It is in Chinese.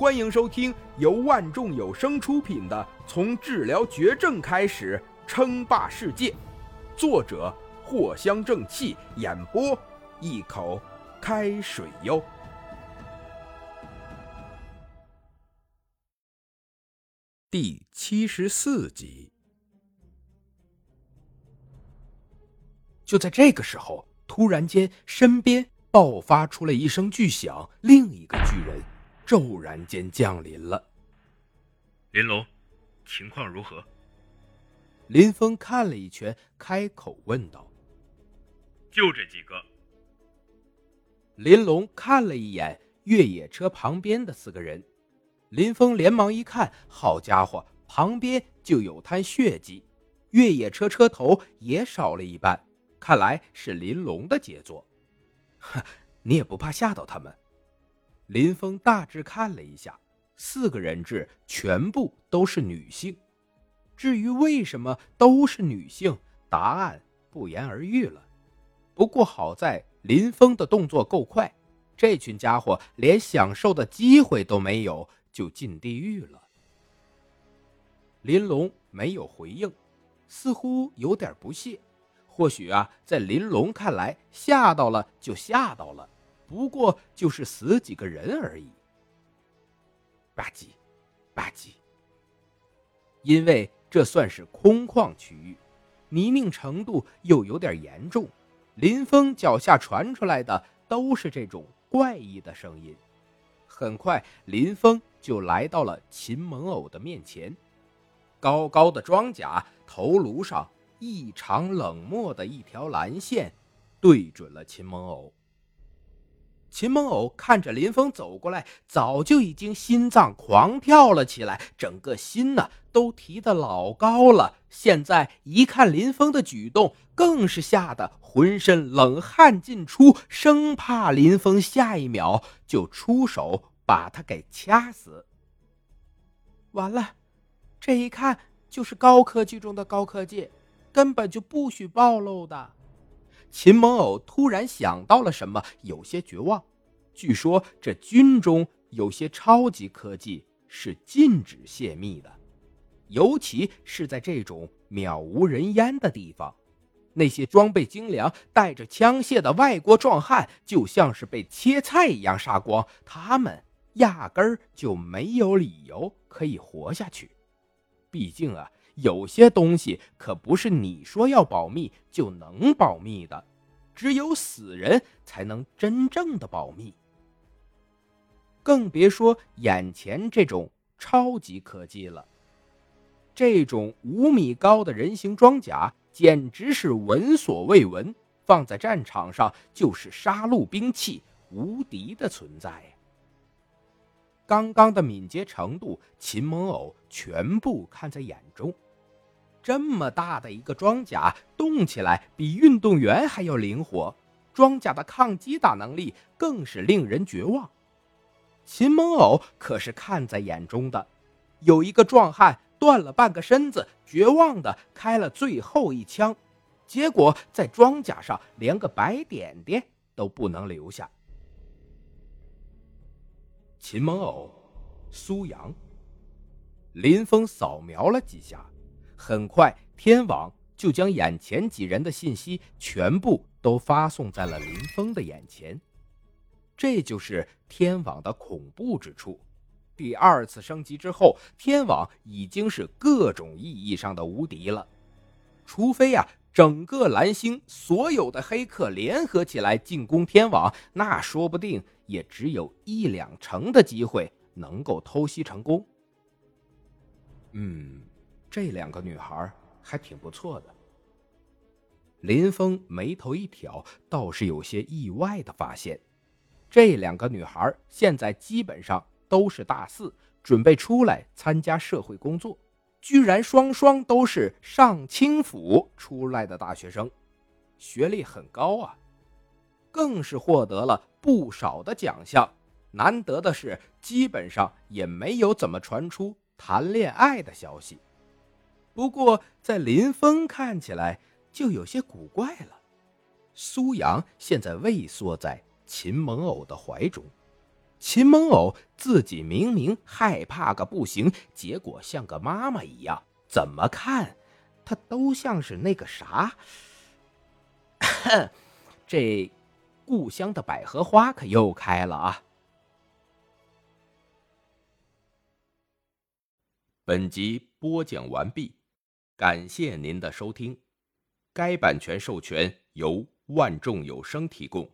欢迎收听由万众有声出品的《从治疗绝症开始称霸世界》，作者藿香正气，演播一口开水哟。第七十四集。就在这个时候，突然间，身边爆发出了一声巨响，另一个骤然间降临了。林龙，情况如何？林峰看了一圈，开口问道：“就这几个。”林龙看了一眼越野车旁边的四个人。林峰连忙一看，好家伙，旁边就有滩血迹，越野车车头也少了一半，看来是林龙的杰作。哼，你也不怕吓到他们？林峰大致看了一下，四个人质全部都是女性。至于为什么都是女性，答案不言而喻了。不过好在林峰的动作够快，这群家伙连享受的机会都没有。就进地狱了。林龙没有回应，似乎有点不屑。或许啊，在林龙看来，吓到了就吓到了，不过就是死几个人而已。吧唧，吧唧。因为这算是空旷区域，泥泞程度又有点严重，林峰脚下传出来的都是这种怪异的声音。很快，林峰就来到了秦蒙偶的面前。高高的装甲，头颅上异常冷漠的一条蓝线，对准了秦蒙偶。秦蒙偶看着林峰走过来，早就已经心脏狂跳了起来，整个心呢都提得老高了。现在一看林峰的举动，更是吓得浑身冷汗尽出，生怕林峰下一秒就出手。把他给掐死！完了，这一看就是高科技中的高科技，根本就不许暴露的。秦蒙偶突然想到了什么，有些绝望。据说这军中有些超级科技是禁止泄密的，尤其是在这种渺无人烟的地方，那些装备精良、带着枪械的外国壮汉就像是被切菜一样杀光，他们。压根儿就没有理由可以活下去，毕竟啊，有些东西可不是你说要保密就能保密的，只有死人才能真正的保密。更别说眼前这种超级科技了，这种五米高的人形装甲简直是闻所未闻，放在战场上就是杀戮兵器，无敌的存在。刚刚的敏捷程度，秦蒙偶全部看在眼中。这么大的一个装甲，动起来比运动员还要灵活，装甲的抗击打能力更是令人绝望。秦蒙偶可是看在眼中的，有一个壮汉断了半个身子，绝望的开了最后一枪，结果在装甲上连个白点点都不能留下。秦蒙偶，苏阳。林峰扫描了几下，很快天网就将眼前几人的信息全部都发送在了林峰的眼前。这就是天网的恐怖之处。第二次升级之后，天网已经是各种意义上的无敌了。除非呀，整个蓝星所有的黑客联合起来进攻天网，那说不定。也只有一两成的机会能够偷袭成功。嗯，这两个女孩还挺不错的。林峰眉头一挑，倒是有些意外的发现，这两个女孩现在基本上都是大四，准备出来参加社会工作，居然双双都是上清府出来的大学生，学历很高啊。更是获得了不少的奖项。难得的是，基本上也没有怎么传出谈恋爱的消息。不过，在林峰看起来就有些古怪了。苏阳现在畏缩在秦蒙偶的怀中，秦蒙偶自己明明害怕个不行，结果像个妈妈一样，怎么看他都像是那个啥。这故乡的百合花可又开了啊！本集播讲完毕，感谢您的收听。该版权授权由万众有声提供。